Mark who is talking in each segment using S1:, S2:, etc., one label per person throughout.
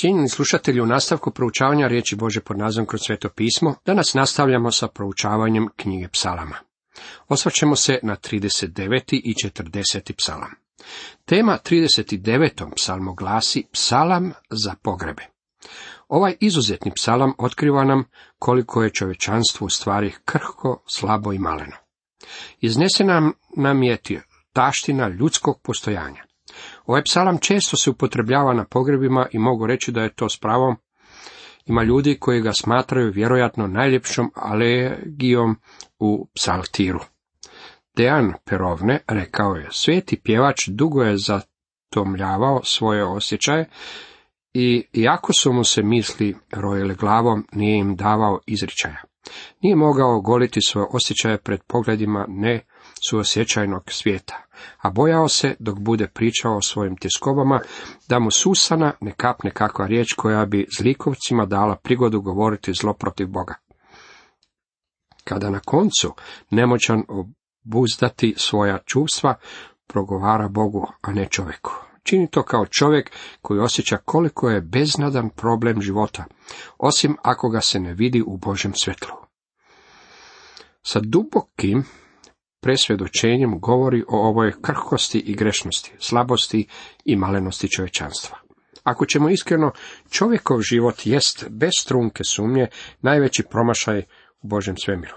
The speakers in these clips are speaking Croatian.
S1: Cijenjeni slušatelji, u nastavku proučavanja riječi Bože pod nazvom kroz sveto pismo, danas nastavljamo sa proučavanjem knjige psalama. Osvrćemo se na 39. i 40. psalam. Tema 39. psalmu glasi Psalam za pogrebe. Ovaj izuzetni psalam otkriva nam koliko je čovečanstvo u stvari krhko, slabo i maleno. Iznesena nam je taština ljudskog postojanja. Ovaj psalam često se upotrebljava na pogrebima i mogu reći da je to s pravom. Ima ljudi koji ga smatraju vjerojatno najljepšom alegijom u psaltiru. Dejan Perovne rekao je, sveti pjevač dugo je zatomljavao svoje osjećaje i iako su mu se misli rojile glavom, nije im davao izričaja. Nije mogao goliti svoje osjećaje pred pogledima ne suosjećajnog svijeta, a bojao se, dok bude pričao o svojim tjeskobama, da mu susana ne kapne kakva riječ koja bi zlikovcima dala prigodu govoriti zlo protiv Boga. Kada na koncu nemoćan obuzdati svoja čuvstva, progovara Bogu, a ne čovjeku. Čini to kao čovjek koji osjeća koliko je beznadan problem života, osim ako ga se ne vidi u Božem svjetlu. Sa dubokim presvjedočenjem govori o ovoj krhkosti i grešnosti, slabosti i malenosti čovječanstva. Ako ćemo iskreno, čovjekov život jest bez trunke sumnje najveći promašaj u Božem svemiru.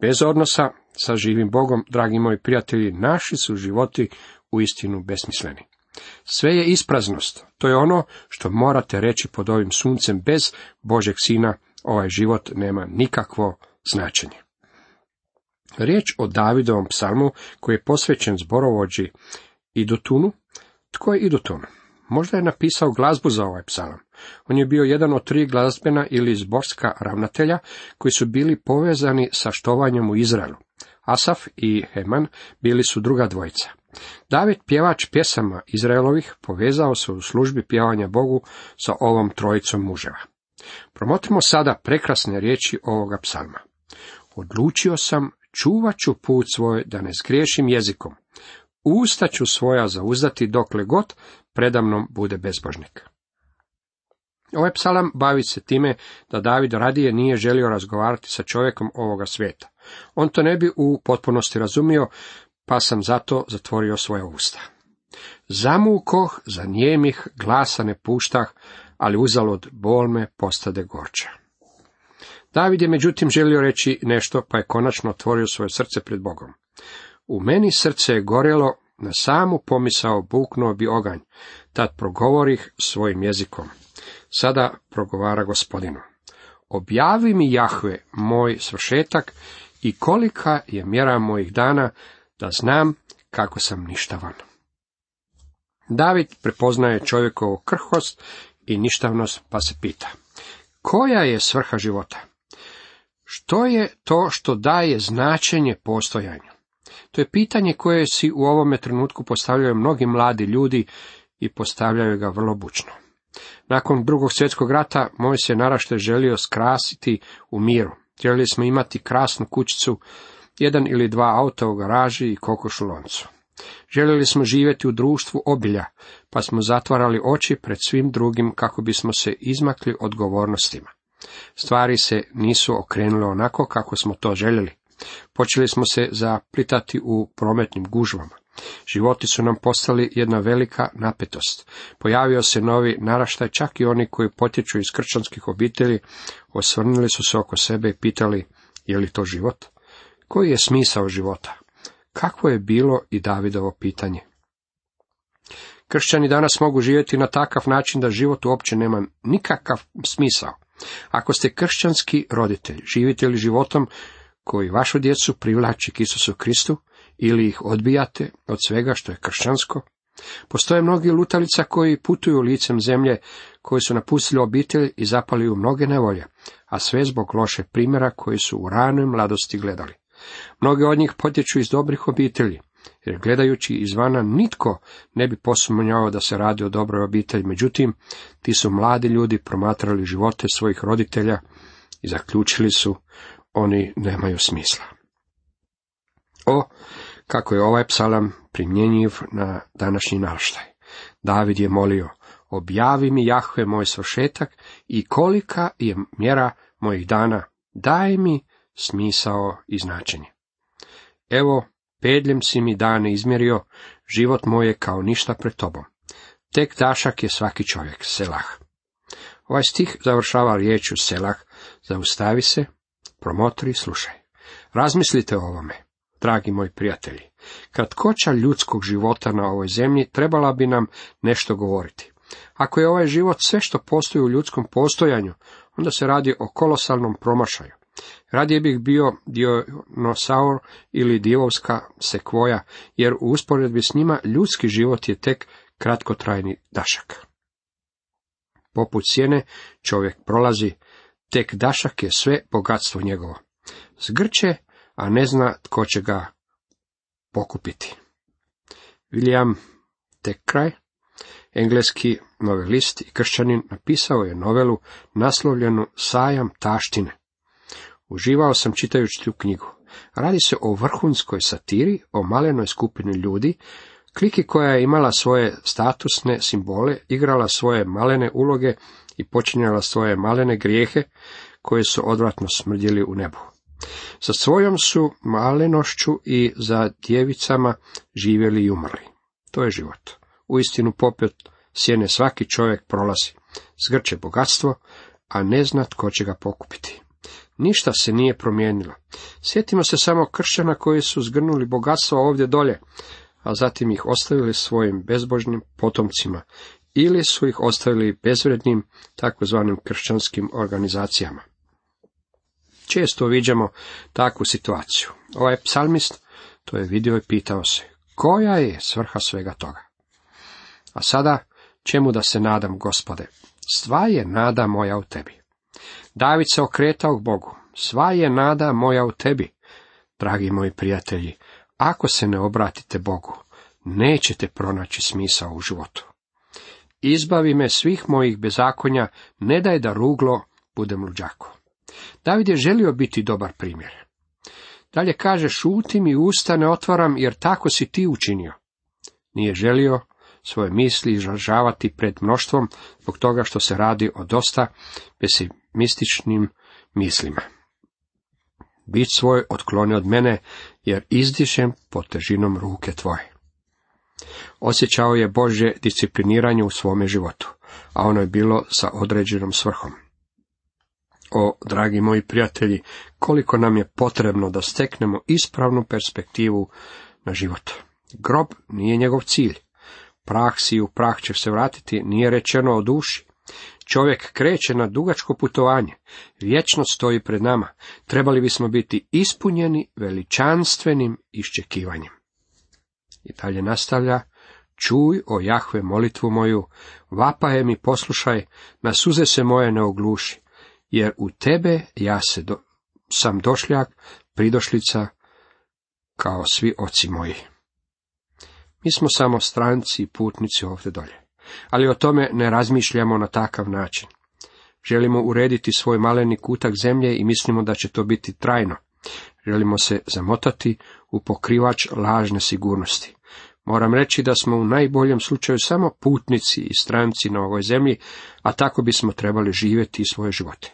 S1: Bez odnosa sa živim Bogom, dragi moji prijatelji, naši su životi u istinu besmisleni. Sve je ispraznost, to je ono što morate reći pod ovim suncem, bez Božeg sina ovaj život nema nikakvo značenje. Riječ o Davidovom psalmu koji je posvećen zborovođi Idutunu. Tko je Idutun? Možda je napisao glazbu za ovaj psalam. On je bio jedan od tri glazbena ili zborska ravnatelja koji su bili povezani sa štovanjem u Izraelu. Asaf i Heman bili su druga dvojica. David, pjevač pjesama Izraelovih, povezao se u službi pjevanja Bogu sa ovom trojicom muževa. Promotimo sada prekrasne riječi ovoga psalma. Odlučio sam čuvat ću put svoj da ne zgriješim jezikom. Usta ću svoja zauzdati dokle god predamnom bude bezbožnik. Ovaj psalam bavi se time da David radije nije želio razgovarati sa čovjekom ovoga svijeta. On to ne bi u potpunosti razumio, pa sam zato zatvorio svoje usta. Zamukoh, za njemih glasa ne puštah, ali uzalud bolme postade gorča. David je međutim želio reći nešto, pa je konačno otvorio svoje srce pred Bogom. U meni srce je gorjelo, na samu pomisao buknuo bi oganj, tad progovorih svojim jezikom. Sada progovara gospodinu. Objavi mi Jahve moj svršetak i kolika je mjera mojih dana, da znam kako sam ništavan. David prepoznaje čovjekovu krhost i ništavnost, pa se pita. Koja je svrha života? Što je to što daje značenje postojanju? To je pitanje koje si u ovome trenutku postavljaju mnogi mladi ljudi i postavljaju ga vrlo bučno. Nakon drugog svjetskog rata moj se narašte želio skrasiti u miru. Htjeli smo imati krasnu kućicu, jedan ili dva auta u garaži i kokoš u loncu. Željeli smo živjeti u društvu obilja, pa smo zatvarali oči pred svim drugim kako bismo se izmakli odgovornostima. Stvari se nisu okrenule onako kako smo to željeli. Počeli smo se zaplitati u prometnim gužvama. Životi su nam postali jedna velika napetost. Pojavio se novi naraštaj, čak i oni koji potječu iz kršćanskih obitelji, osvrnuli su se oko sebe i pitali, je li to život? Koji je smisao života? Kakvo je bilo i Davidovo pitanje? Kršćani danas mogu živjeti na takav način da život uopće nema nikakav smisao. Ako ste kršćanski roditelj, živite li životom koji vašu djecu privlači k Isusu Kristu ili ih odbijate od svega što je kršćansko? Postoje mnogi lutalica koji putuju licem zemlje, koji su napustili obitelj i zapali u mnoge nevolje, a sve zbog loše primjera koji su u ranoj mladosti gledali. Mnogi od njih potječu iz dobrih obitelji, jer gledajući izvana nitko ne bi posumnjao da se radi o dobroj obitelji, međutim, ti su mladi ljudi promatrali živote svojih roditelja i zaključili su, oni nemaju smisla. O, kako je ovaj psalam primjenjiv na današnji naraštaj. David je molio, objavi mi Jahve moj svršetak i kolika je mjera mojih dana, daj mi smisao i značenje. Evo, pedljem si mi dane izmjerio, život moj je kao ništa pred tobom. Tek dašak je svaki čovjek, selah. Ovaj stih završava riječu selah, zaustavi se, promotri slušaj. Razmislite o ovome, dragi moji prijatelji. Kratkoća ljudskog života na ovoj zemlji trebala bi nam nešto govoriti. Ako je ovaj život sve što postoji u ljudskom postojanju, onda se radi o kolosalnom promašaju. Radije bih bio dionosaur ili divovska sekvoja, jer u usporedbi s njima ljudski život je tek kratkotrajni dašak. Poput sjene čovjek prolazi, tek dašak je sve bogatstvo njegovo. Zgrče, a ne zna tko će ga pokupiti. William Tekraj, engleski novelist i kršćanin, napisao je novelu naslovljenu Sajam taštine. Uživao sam čitajući tu knjigu. Radi se o vrhunskoj satiri, o malenoj skupini ljudi, kliki koja je imala svoje statusne simbole, igrala svoje malene uloge i počinjala svoje malene grijehe, koje su odvratno smrdjeli u nebu. Sa svojom su malenošću i za djevicama živjeli i umrli. To je život. U istinu popet sjene svaki čovjek prolazi. Zgrče bogatstvo, a ne zna tko će ga pokupiti. Ništa se nije promijenilo. Sjetimo se samo kršćana koji su zgrnuli bogatstvo ovdje dolje, a zatim ih ostavili svojim bezbožnim potomcima, ili su ih ostavili bezvrednim takozvanim kršćanskim organizacijama. Često viđamo takvu situaciju. Ovaj psalmist to je vidio i pitao se, koja je svrha svega toga? A sada, čemu da se nadam, gospode? Sva je nada moja u tebi. David se okretao k Bogu. Sva je nada moja u tebi. Dragi moji prijatelji, ako se ne obratite Bogu, nećete pronaći smisao u životu. Izbavi me svih mojih bezakonja, ne daj da ruglo budem luđako. David je želio biti dobar primjer. Dalje kaže, šuti mi usta ne otvaram, jer tako si ti učinio. Nije želio svoje misli izražavati pred mnoštvom, zbog toga što se radi o dosta pesimističnim mislima. Bit svoj otkloni od mene, jer izdišem pod težinom ruke tvoje. Osjećao je Bože discipliniranje u svome životu, a ono je bilo sa određenom svrhom. O, dragi moji prijatelji, koliko nam je potrebno da steknemo ispravnu perspektivu na život. Grob nije njegov cilj. Prah si u prah će se vratiti, nije rečeno o duši. Čovjek kreće na dugačko putovanje, vječno stoji pred nama, trebali bismo biti ispunjeni veličanstvenim iščekivanjem. I dalje nastavlja, čuj o Jahve molitvu moju, vapaje mi poslušaj, na suze se moje ne ogluši, jer u tebe ja se do, sam došljak, pridošlica, kao svi oci moji. Mi smo samo stranci i putnici ovdje dolje, ali o tome ne razmišljamo na takav način. Želimo urediti svoj maleni kutak zemlje i mislimo da će to biti trajno. Želimo se zamotati u pokrivač lažne sigurnosti. Moram reći da smo u najboljem slučaju samo putnici i stranci na ovoj zemlji, a tako bismo trebali živjeti svoje živote.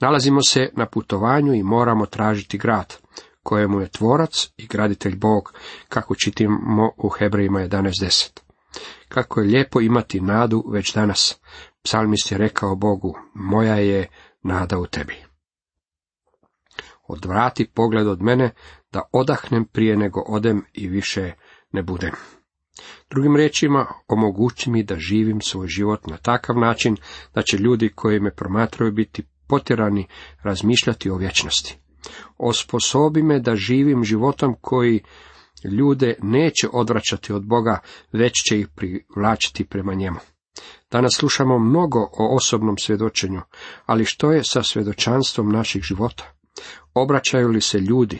S1: Nalazimo se na putovanju i moramo tražiti grad, kojemu je tvorac i graditelj Bog, kako čitimo u Hebrejima 11.10. Kako je lijepo imati nadu već danas. Psalmist je rekao Bogu, moja je nada u tebi. Odvrati pogled od mene, da odahnem prije nego odem i više ne budem. Drugim riječima, omogući mi da živim svoj život na takav način da će ljudi koji me promatraju biti potjerani razmišljati o vječnosti. Osposobi me da živim životom koji ljude neće odvraćati od Boga, već će ih privlačiti prema njemu. Danas slušamo mnogo o osobnom svjedočenju, ali što je sa svjedočanstvom naših života? Obraćaju li se ljudi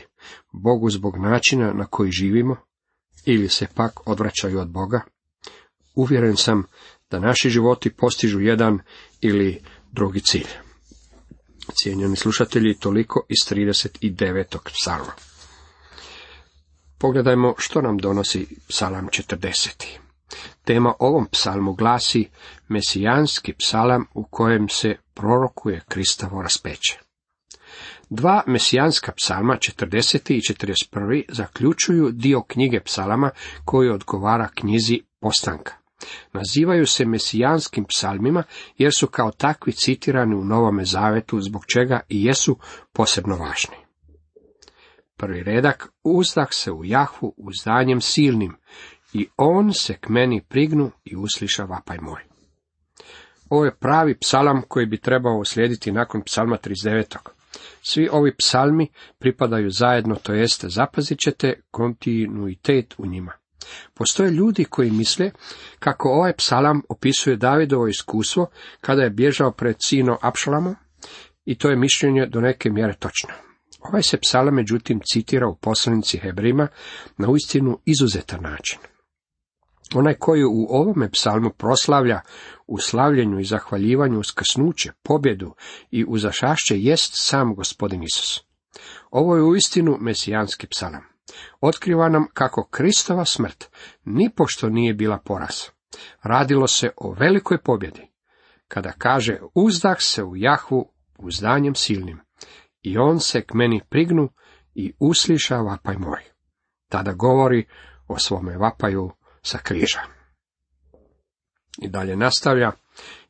S1: Bogu zbog načina na koji živimo, ili se pak odvraćaju od Boga? Uvjeren sam da naši životi postižu jedan ili drugi cilj. Cijenjeni slušatelji, toliko iz 39. psalma. Pogledajmo što nam donosi psalam 40. Tema ovom psalmu glasi Mesijanski psalam u kojem se prorokuje Kristovo raspeće. Dva mesijanska psalma, 40. i 41. zaključuju dio knjige psalama koji odgovara knjizi postanka. Nazivaju se mesijanskim psalmima jer su kao takvi citirani u Novome Zavetu zbog čega i jesu posebno važni. Prvi redak, uzdah se u Jahvu uzdanjem silnim, i on se k meni prignu i usliša vapaj moj. Ovo je pravi psalam koji bi trebao uslijediti nakon psalma 39. Svi ovi psalmi pripadaju zajedno, to jeste zapazit ćete kontinuitet u njima. Postoje ljudi koji misle kako ovaj psalam opisuje Davidovo iskustvo kada je bježao pred sino Apšalamom i to je mišljenje do neke mjere točno. Ovaj se psalam međutim citira u poslanici Hebrima na uistinu izuzetan način. Onaj koji u ovome psalmu proslavlja u slavljenju i zahvaljivanju uskrsnuće, pobjedu i uzašašće jest sam gospodin Isus. Ovo je uistinu mesijanski psalam. Otkriva nam kako Kristova smrt nipošto nije bila poraz. Radilo se o velikoj pobjedi. Kada kaže uzdah se u Jahvu uzdanjem silnim i on se k meni prignu i usliša vapaj moj. Tada govori o svome vapaju sa križa. I dalje nastavlja,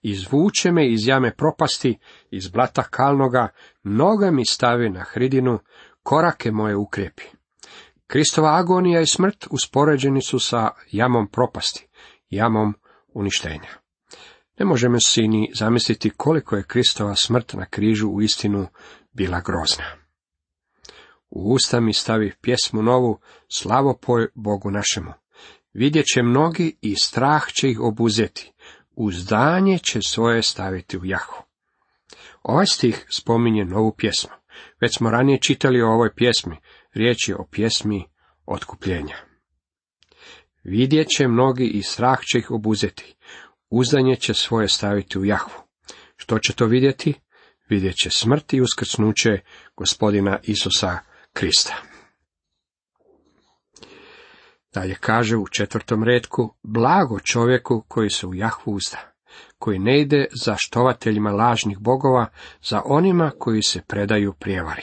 S1: izvuče me iz jame propasti, iz blata kalnoga, noga mi stavi na hridinu, korake moje ukrijepi. Kristova agonija i smrt uspoređeni su sa jamom propasti, jamom uništenja. Ne možemo si ni zamisliti koliko je Kristova smrt na križu u istinu bila grozna. U usta mi stavi pjesmu novu, slavopoj Bogu našemu. Vidjet će mnogi i strah će ih obuzeti. Uzdanje će svoje staviti u jahu. Ovaj stih spominje novu pjesmu. Već smo ranije čitali o ovoj pjesmi. Riječ je o pjesmi otkupljenja. Vidjet će mnogi i strah će ih obuzeti. Uzdanje će svoje staviti u jahvu. Što će to vidjeti? Vidjet će smrt i uskrsnuće gospodina Isusa Krista. Dalje kaže u četvrtom redku, blago čovjeku koji se u Jahvu uzda, koji ne ide za štovateljima lažnih bogova, za onima koji se predaju prijevari.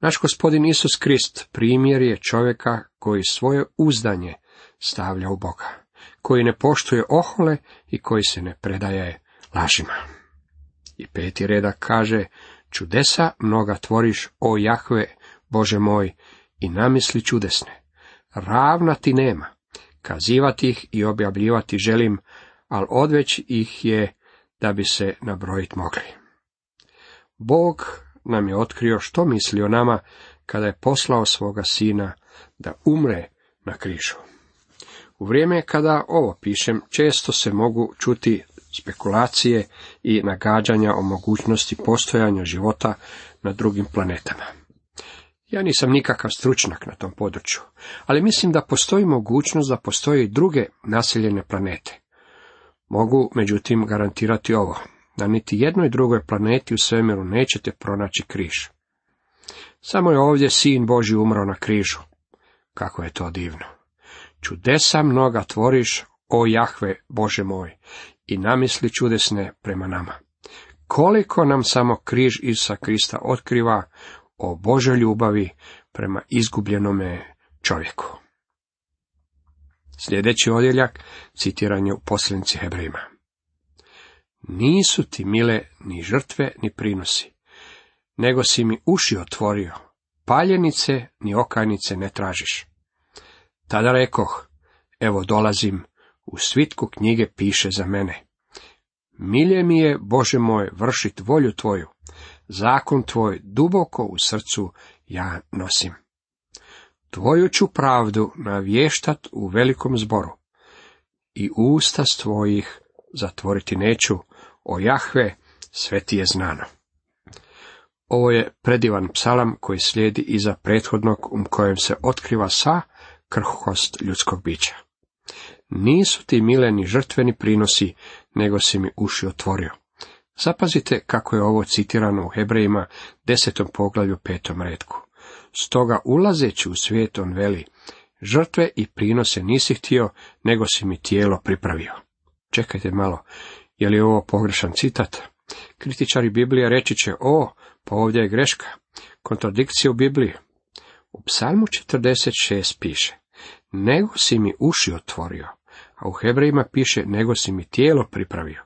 S1: Naš gospodin Isus Krist primjer je čovjeka koji svoje uzdanje stavlja u Boga, koji ne poštuje ohole i koji se ne predaje lažima. I peti redak kaže, čudesa mnoga tvoriš, o Jahve, Bože moj, i namisli čudesne ravna ti nema. Kazivati ih i objavljivati želim, ali odveć ih je da bi se nabrojiti mogli. Bog nam je otkrio što misli o nama kada je poslao svoga sina da umre na križu. U vrijeme kada ovo pišem, često se mogu čuti spekulacije i nagađanja o mogućnosti postojanja života na drugim planetama. Ja nisam nikakav stručnjak na tom području, ali mislim da postoji mogućnost da postoje i druge naseljene planete. Mogu, međutim, garantirati ovo, da niti jednoj drugoj planeti u svemiru nećete pronaći križ. Samo je ovdje sin Boži umro na križu. Kako je to divno. Čudesa mnoga tvoriš, o Jahve, Bože moj, i namisli čudesne prema nama. Koliko nam samo križ Isusa Krista otkriva o Božoj ljubavi prema izgubljenome čovjeku. Sljedeći odjeljak citiranje u poslanici Hebrejima. Nisu ti mile ni žrtve ni prinosi, nego si mi uši otvorio, paljenice ni okajnice ne tražiš. Tada rekoh, evo dolazim, u svitku knjige piše za mene. Milje mi je, Bože moj, vršit volju tvoju, zakon tvoj duboko u srcu ja nosim. Tvoju ću pravdu navještat u velikom zboru i usta tvojih zatvoriti neću, o Jahve sve ti je znano. Ovo je predivan psalam koji slijedi iza prethodnog u kojem se otkriva sva krhkost ljudskog bića. Nisu ti mileni žrtveni prinosi, nego si mi uši otvorio. Zapazite kako je ovo citirano u Hebrejima desetom poglavlju petom redku. Stoga ulazeći u svijet on veli, Žrtve i prinose nisi htio, nego si mi tijelo pripravio. Čekajte malo, je li ovo pogrešan citat? Kritičari Biblije reći će, o, pa ovdje je greška, kontradikcija u Bibliji. U psalmu 46 piše, nego si mi uši otvorio, a u Hebrejima piše, nego si mi tijelo pripravio.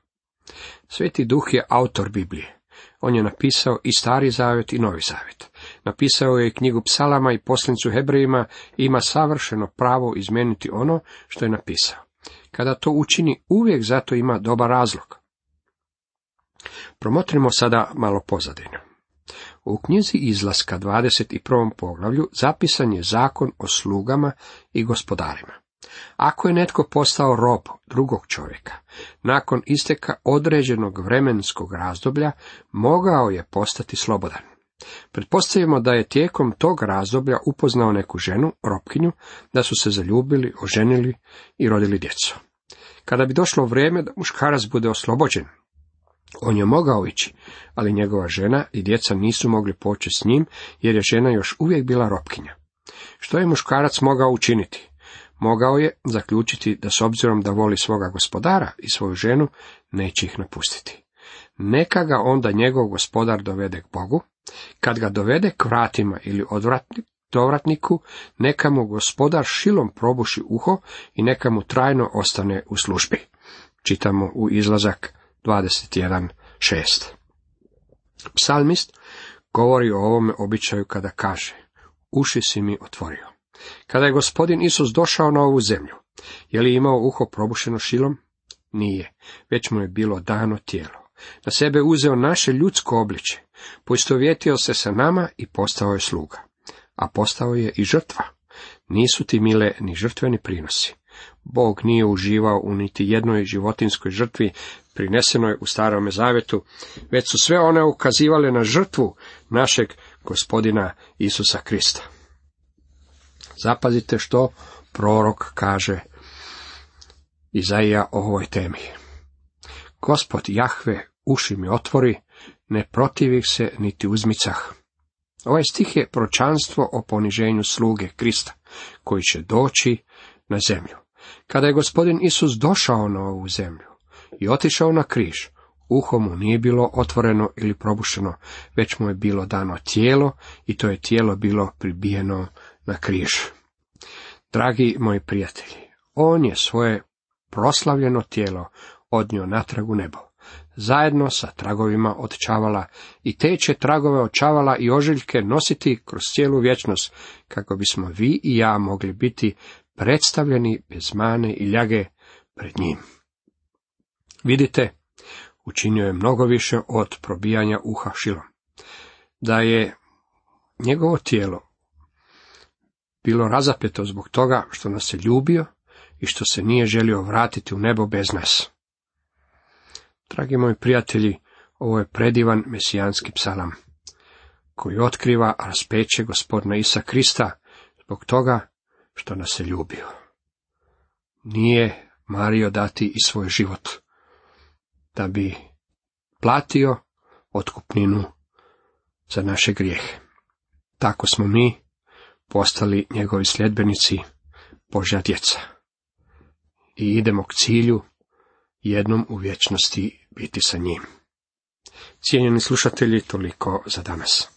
S1: Sveti duh je autor Biblije. On je napisao i stari zavjet i novi zavjet. Napisao je i knjigu psalama i posljednicu Hebrejima i ima savršeno pravo izmijeniti ono što je napisao. Kada to učini, uvijek zato ima dobar razlog. Promotrimo sada malo pozadinu. U knjizi izlaska 21. poglavlju zapisan je zakon o slugama i gospodarima. Ako je netko postao rob drugog čovjeka, nakon isteka određenog vremenskog razdoblja, mogao je postati slobodan. Pretpostavimo da je tijekom tog razdoblja upoznao neku ženu, ropkinju, da su se zaljubili, oženili i rodili djecu. Kada bi došlo vrijeme da muškarac bude oslobođen, on je mogao ići, ali njegova žena i djeca nisu mogli poći s njim, jer je žena još uvijek bila ropkinja. Što je muškarac mogao učiniti? Mogao je zaključiti da s obzirom da voli svoga gospodara i svoju ženu, neće ih napustiti. Neka ga onda njegov gospodar dovede k Bogu, kad ga dovede k vratima ili dovratniku, neka mu gospodar šilom probuši uho i neka mu trajno ostane u službi. Čitamo u izlazak 21.6. Psalmist govori o ovome običaju kada kaže, uši si mi otvorio. Kada je gospodin Isus došao na ovu zemlju, je li imao uho probušeno šilom? Nije, već mu je bilo dano tijelo. Na sebe uzeo naše ljudsko obliče, poistovjetio se sa nama i postao je sluga. A postao je i žrtva. Nisu ti mile ni žrtveni prinosi. Bog nije uživao u niti jednoj životinskoj žrtvi prinesenoj u starome zavetu, već su sve one ukazivale na žrtvu našeg gospodina Isusa Krista. Zapazite što prorok kaže Izaija o ovoj temi. Gospod Jahve uši mi otvori, ne protivih se niti uzmicah. Ovaj stih je pročanstvo o poniženju sluge Krista, koji će doći na zemlju. Kada je gospodin Isus došao na ovu zemlju i otišao na križ, uho mu nije bilo otvoreno ili probušeno, već mu je bilo dano tijelo i to je tijelo bilo pribijeno na križ. Dragi moji prijatelji, on je svoje proslavljeno tijelo odnio natrag u nebo, zajedno sa tragovima od čavala i te će tragove od čavala i ožiljke nositi kroz cijelu vječnost, kako bismo vi i ja mogli biti predstavljeni bez mane i ljage pred njim. Vidite, učinio je mnogo više od probijanja uha šilom. Da je njegovo tijelo bilo razapeto zbog toga što nas se ljubio i što se nije želio vratiti u nebo bez nas. Dragi moji prijatelji, ovo je predivan mesijanski psalam, koji otkriva raspeće gospodina Isa Krista zbog toga što nas se ljubio. Nije Mario dati i svoj život, da bi platio otkupninu za naše grijehe. Tako smo mi postali njegovi sljedbenici, Božja djeca. I idemo k cilju, jednom u vječnosti biti sa njim. Cijenjeni slušatelji, toliko za danas.